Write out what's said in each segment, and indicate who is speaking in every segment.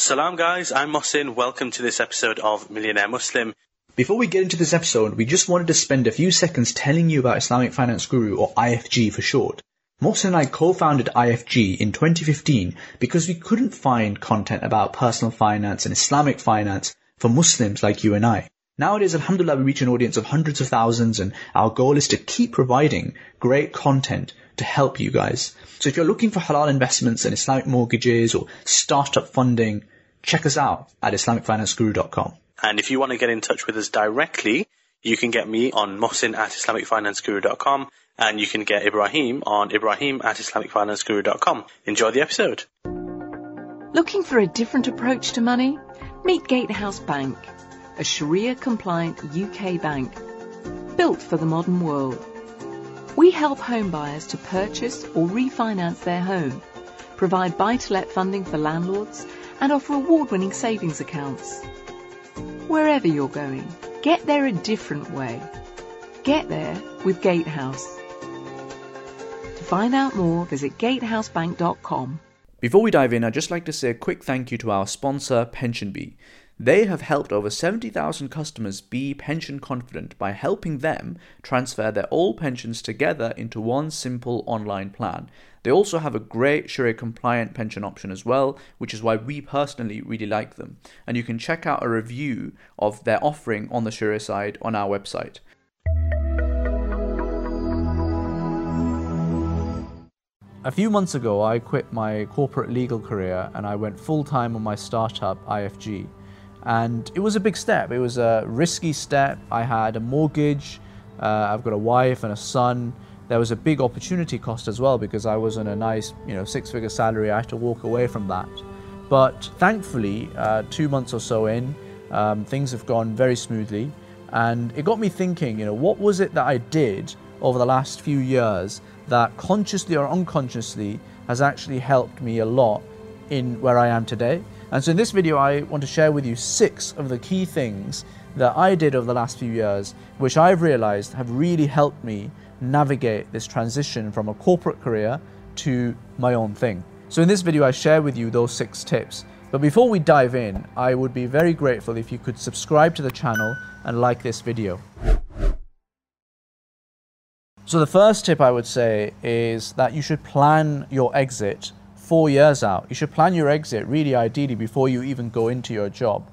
Speaker 1: Salam, guys. I'm Mohsin. Welcome to this episode of Millionaire Muslim.
Speaker 2: Before we get into this episode, we just wanted to spend a few seconds telling you about Islamic Finance Guru, or IFG for short. Mohsin and I co-founded IFG in 2015 because we couldn't find content about personal finance and Islamic finance for Muslims like you and I. Nowadays, alhamdulillah, we reach an audience of hundreds of thousands and our goal is to keep providing great content to help you guys. So if you're looking for halal investments and Islamic mortgages or startup funding, check us out at IslamicFinanceGuru.com.
Speaker 1: And if you want to get in touch with us directly, you can get me on Mohsin at IslamicFinanceGuru.com and you can get Ibrahim on Ibrahim at IslamicFinanceGuru.com. Enjoy the episode.
Speaker 3: Looking for a different approach to money? Meet Gatehouse Bank, a Sharia compliant UK bank built for the modern world. We help home buyers to purchase or refinance their home, provide buy to let funding for landlords, and offer award winning savings accounts. Wherever you're going, get there a different way. Get there with Gatehouse. To find out more, visit gatehousebank.com.
Speaker 2: Before we dive in, I'd just like to say a quick thank you to our sponsor, PensionBee. They have helped over 70,000 customers be pension confident by helping them transfer their old pensions together into one simple online plan. They also have a great Sharia compliant pension option as well, which is why we personally really like them. And you can check out a review of their offering on the Sharia side on our website. A few months ago, I quit my corporate legal career and I went full time on my startup, IFG. And it was a big step. It was a risky step. I had a mortgage, uh, I've got a wife and a son. There was a big opportunity cost as well because I was on a nice, you know, six figure salary. I had to walk away from that. But thankfully, uh, two months or so in, um, things have gone very smoothly. And it got me thinking, you know, what was it that I did over the last few years that consciously or unconsciously has actually helped me a lot in where I am today. And so in this video, I want to share with you six of the key things that I did over the last few years, which I've realized have really helped me navigate this transition from a corporate career to my own thing. So in this video, I share with you those six tips. But before we dive in, I would be very grateful if you could subscribe to the channel and like this video. So the first tip I would say is that you should plan your exit four years out. You should plan your exit really ideally before you even go into your job.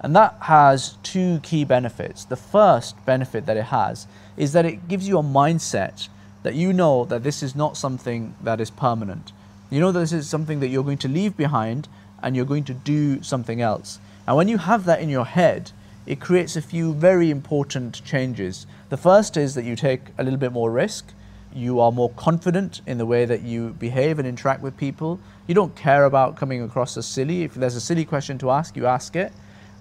Speaker 2: And that has two key benefits. The first benefit that it has is that it gives you a mindset that you know that this is not something that is permanent. You know that this is something that you're going to leave behind and you're going to do something else. And when you have that in your head, it creates a few very important changes. The first is that you take a little bit more risk. You are more confident in the way that you behave and interact with people. You don't care about coming across as silly. If there's a silly question to ask, you ask it.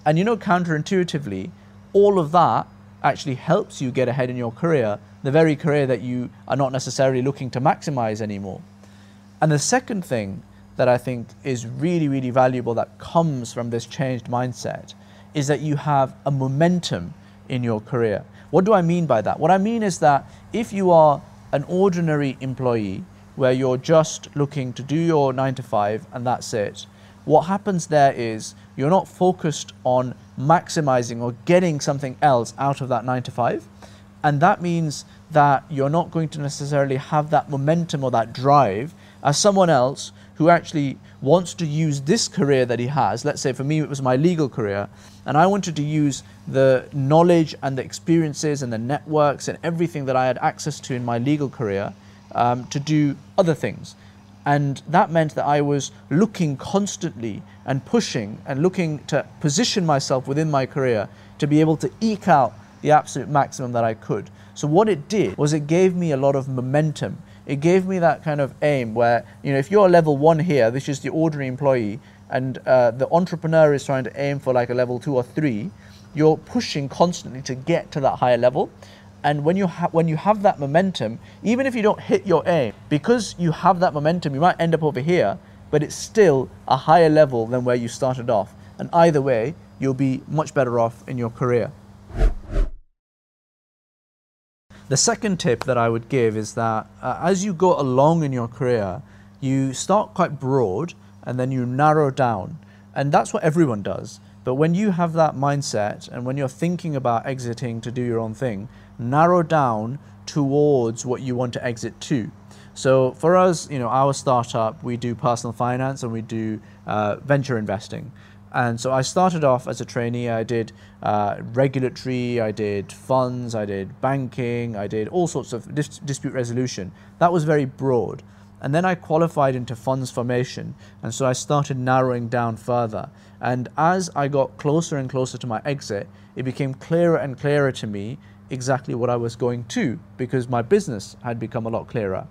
Speaker 2: And you know, counterintuitively, all of that actually helps you get ahead in your career, the very career that you are not necessarily looking to maximize anymore. And the second thing that I think is really, really valuable that comes from this changed mindset is that you have a momentum in your career. What do I mean by that? What I mean is that if you are an ordinary employee where you're just looking to do your nine to five and that's it, what happens there is you're not focused on maximizing or getting something else out of that nine to five. And that means that you're not going to necessarily have that momentum or that drive as someone else who actually wants to use this career that he has. Let's say for me, it was my legal career, and I wanted to use the knowledge and the experiences and the networks and everything that I had access to in my legal career um, to do other things. And that meant that I was looking constantly and pushing and looking to position myself within my career to be able to eke out the absolute maximum that I could. So, what it did was it gave me a lot of momentum it gave me that kind of aim where, you know, if you're level one here, this is the ordinary employee, and uh, the entrepreneur is trying to aim for like a level two or three, you're pushing constantly to get to that higher level. And when you when you have that momentum, even if you don't hit your aim, because you have that momentum, you might end up over here, but it's still a higher level than where you started off. And either way, you'll be much better off in your career. The second tip that I would give is that uh, as you go along in your career, you start quite broad and then you narrow down. And that's what everyone does. But when you have that mindset and when you're thinking about exiting to do your own thing, narrow down towards what you want to exit to. So for us, you know, our startup, we do personal finance and we do uh, venture investing. And so I started off as a trainee. I did uh, regulatory, I did funds, I did banking, I did all sorts of dis- dispute resolution. That was very broad. And then I qualified into funds formation. And so I started narrowing down further. And as I got closer and closer to my exit, it became clearer and clearer to me exactly what I was going to because my business had become a lot clearer.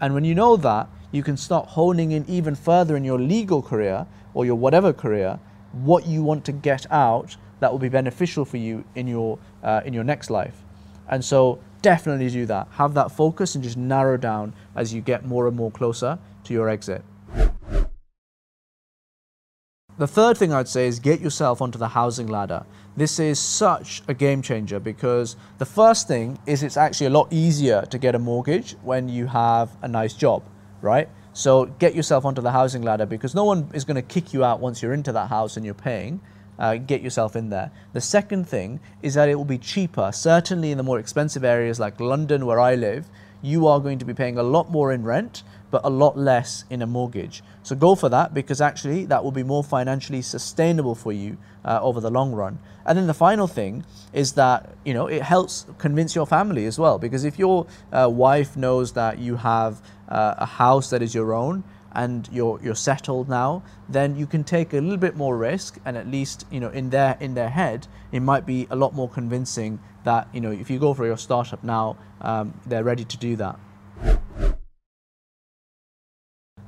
Speaker 2: And when you know that, you can start honing in even further in your legal career or your whatever career what you want to get out that will be beneficial for you in your uh, in your next life. And so definitely do that. Have that focus and just narrow down as you get more and more closer to your exit. The third thing I'd say is get yourself onto the housing ladder. This is such a game changer because the first thing is it's actually a lot easier to get a mortgage when you have a nice job, right? So get yourself onto the housing ladder because no one is going to kick you out once you're into that house and you're paying. Uh, get yourself in there. The second thing is that it will be cheaper. Certainly in the more expensive areas like London, where I live, you are going to be paying a lot more in rent, but a lot less in a mortgage. So go for that because actually that will be more financially sustainable for you uh, over the long run. And then the final thing is that you know it helps convince your family as well because if your uh, wife knows that you have uh, a house that is your own and you're you're settled now, then you can take a little bit more risk, and at least you know in their in their head, it might be a lot more convincing that you know if you go for your startup now, um, they're ready to do that.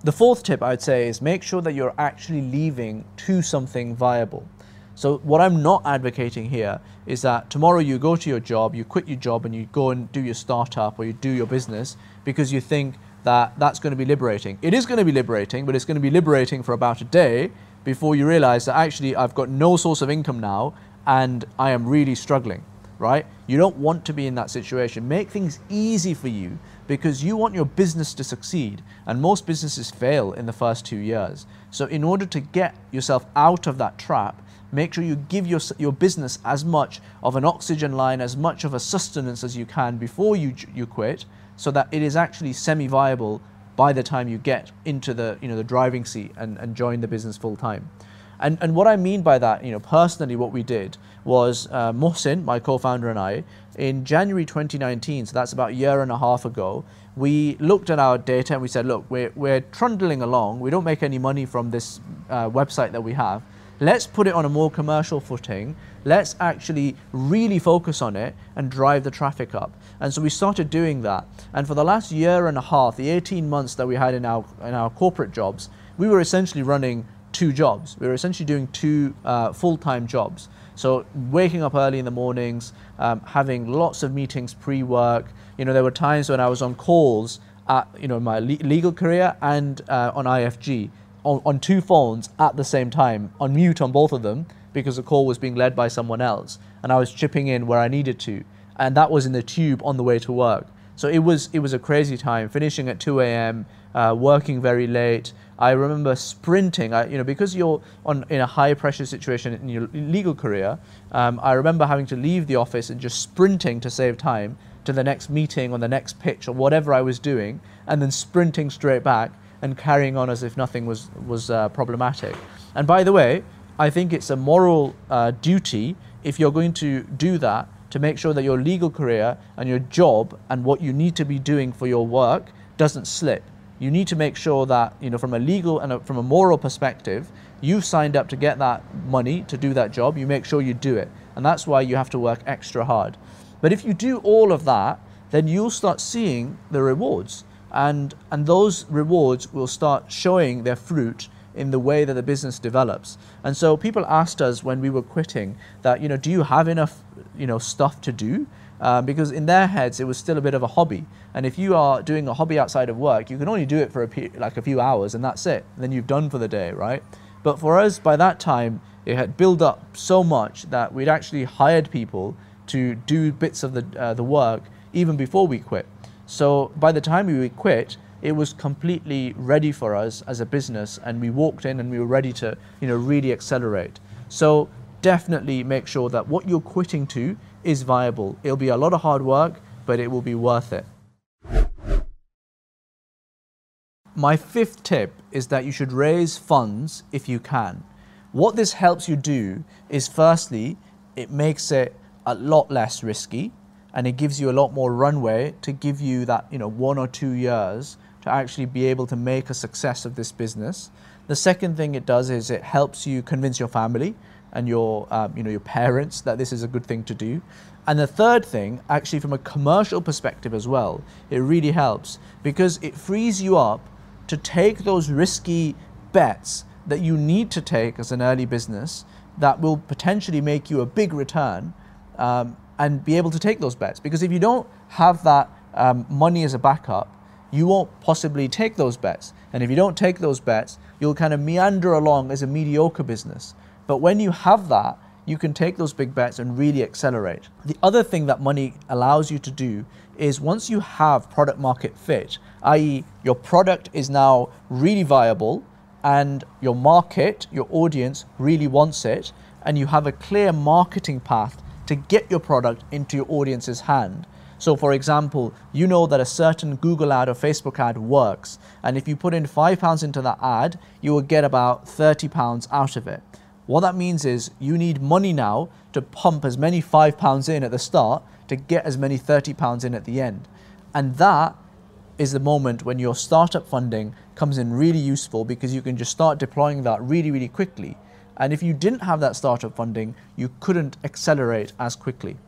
Speaker 2: The fourth tip I'd say is make sure that you're actually leaving to something viable. So what I'm not advocating here is that tomorrow you go to your job, you quit your job and you go and do your startup or you do your business because you think that that's going to be liberating. It is going to be liberating, but it's going to be liberating for about a day before you realize that actually I've got no source of income now and I am really struggling, right? You don't want to be in that situation. Make things easy for you because you want your business to succeed. And most businesses fail in the first two years. So, in order to get yourself out of that trap, make sure you give your, your business as much of an oxygen line, as much of a sustenance as you can before you, you quit so that it is actually semi-viable by the time you get into the you know the driving seat and, and join the business full time. And, and what I mean by that, you know, personally, what we did was uh, Mohsin, my co-founder, and I, in January 2019, so that's about a year and a half ago, we looked at our data and we said, look, we're, we're trundling along. We don't make any money from this uh, website that we have. Let's put it on a more commercial footing. Let's actually really focus on it and drive the traffic up. And so we started doing that. And for the last year and a half, the 18 months that we had in our, in our corporate jobs, we were essentially running two jobs. We were essentially doing two uh, full time jobs. So waking up early in the mornings, um, having lots of meetings pre work. You know, there were times when I was on calls at, you know, my le- legal career and uh, on IFG on, on two phones at the same time, on mute on both of them because the call was being led by someone else. And I was chipping in where I needed to and that was in the tube on the way to work. So it was it was a crazy time, finishing at 2 a.m., uh, working very late. I remember sprinting. I, you know, because you're on in a high pressure situation in your legal career, um, I remember having to leave the office and just sprinting to save time to the next meeting or the next pitch or whatever I was doing, and then sprinting straight back and carrying on as if nothing was was uh, problematic. And by the way, I think it's a moral uh, duty if you're going to do that to make sure that your legal career and your job and what you need to be doing for your work doesn't slip. You need to make sure that, you know, from a legal and a, from a moral perspective, you've signed up to get that money to do that job. You make sure you do it. And that's why you have to work extra hard. But if you do all of that, then you'll start seeing the rewards. And, and those rewards will start showing their fruit in the way that the business develops. And so people asked us when we were quitting that, you know, do you have enough, you know, stuff to do? Um, because in their heads it was still a bit of a hobby. And if you are doing a hobby outside of work, you can only do it for a like a few hours, and that's it. Then you've done for the day, right? But for us, by that time, it had built up so much that we'd actually hired people to do bits of the uh, the work even before we quit. So by the time we quit, it was completely ready for us as a business, and we walked in and we were ready to, you know, really accelerate. So definitely make sure that what you're quitting to is viable. It'll be a lot of hard work, but it will be worth it. My fifth tip is that you should raise funds if you can. What this helps you do is firstly, it makes it a lot less risky and it gives you a lot more runway to give you that, you know, one or two years to actually be able to make a success of this business. The second thing it does is it helps you convince your family and your, um, you know, your parents that this is a good thing to do. And the third thing, actually from a commercial perspective as well, it really helps because it frees you up to take those risky bets that you need to take as an early business that will potentially make you a big return um, and be able to take those bets. Because if you don't have that um, money as a backup, you won't possibly take those bets. And if you don't take those bets, you'll kind of meander along as a mediocre business. But when you have that, you can take those big bets and really accelerate. The other thing that money allows you to do is once you have product market fit, i.e., your product is now really viable and your market, your audience really wants it, and you have a clear marketing path to get your product into your audience's hand. So, for example, you know that a certain Google ad or Facebook ad works, and if you put in £5 into that ad, you will get about £30 out of it. What that means is you need money now to pump as many £5 in at the start to get as many £30 in at the end. And that is the moment when your startup funding comes in really useful because you can just start deploying that really, really quickly. And if you didn't have that startup funding, you couldn't accelerate as quickly.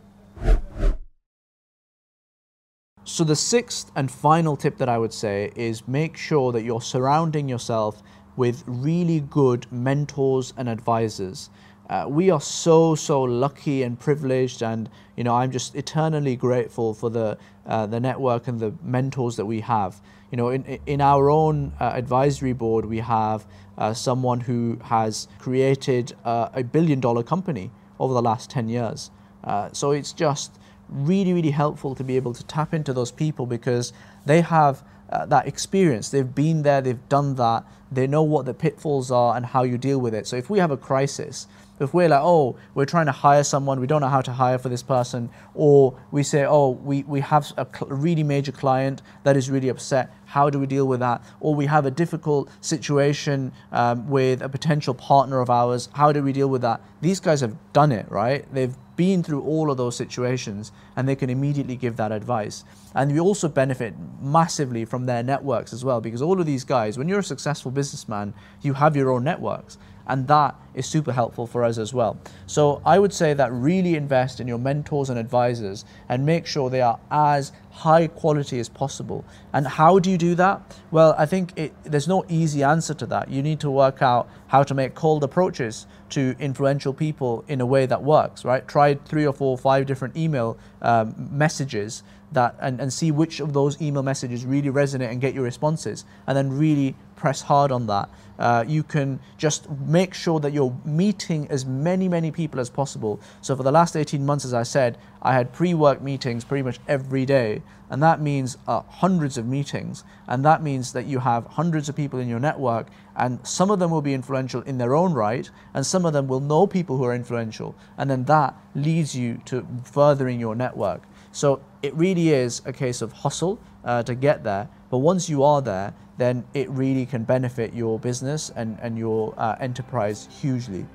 Speaker 2: So, the sixth and final tip that I would say is make sure that you're surrounding yourself with really good mentors and advisors. Uh, we are so so lucky and privileged, and you know I'm just eternally grateful for the uh, the network and the mentors that we have. You know, in in our own uh, advisory board, we have uh, someone who has created uh, a billion dollar company over the last ten years. Uh, so it's just really really helpful to be able to tap into those people because they have that experience. They've been there, they've done that, they know what the pitfalls are and how you deal with it. So if we have a crisis, if we're like, oh, we're trying to hire someone, we don't know how to hire for this person, or we say, oh, we, we have a really major client that is really upset, how do we deal with that? Or we have a difficult situation um, with a potential partner of ours, how do we deal with that? These guys have done it, right? They've been through all of those situations and they can immediately give that advice. And we also benefit massively from their networks as well because all of these guys, when you're a successful businessman, you have your own networks and that is super helpful for us as well. So I would say that really invest in your mentors and advisors and make sure they are as high quality as possible. And how do you do that? Well, I think it, there's no easy answer to that. You need to work out how to make cold approaches to influential people in a way that works, right? Try three or four, or five different email um, messages that and, and see which of those email messages really resonate and get your responses and then really press hard on that. Uh, you can just make sure that you're meeting as many, many people as possible. So for the last 18 months, as I said, I had pre-work meetings pretty much every day. And that means uh, hundreds of meetings. And that means that you have hundreds of people in your network and some of them will be influential in their own right and some of them will know people who are influential. And then that leads you to furthering your network. So it really is a case of hustle uh, to get there. But once you are there, then it really can benefit your business and, and your uh, enterprise hugely.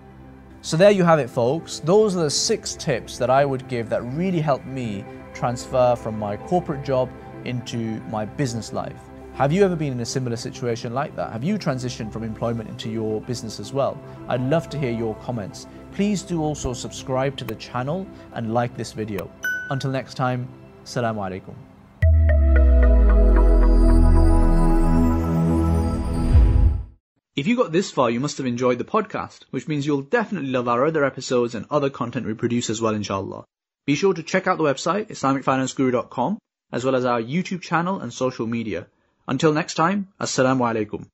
Speaker 2: So there you have it, folks. Those are the six tips that I would give that really helped me transfer from my corporate job into my business life. Have you ever been in a similar situation like that? Have you transitioned from employment into your business as well? I'd love to hear your comments. Please do also subscribe to the channel and like this video. Until next time, Assalamu alaikum. If you got this far, you must have enjoyed the podcast, which means you'll definitely love our other episodes and other content we produce as well, inshallah. Be sure to check out the website, IslamicFinanceGuru.com, as well as our YouTube channel and social media. Until next time, Assalamu alaikum.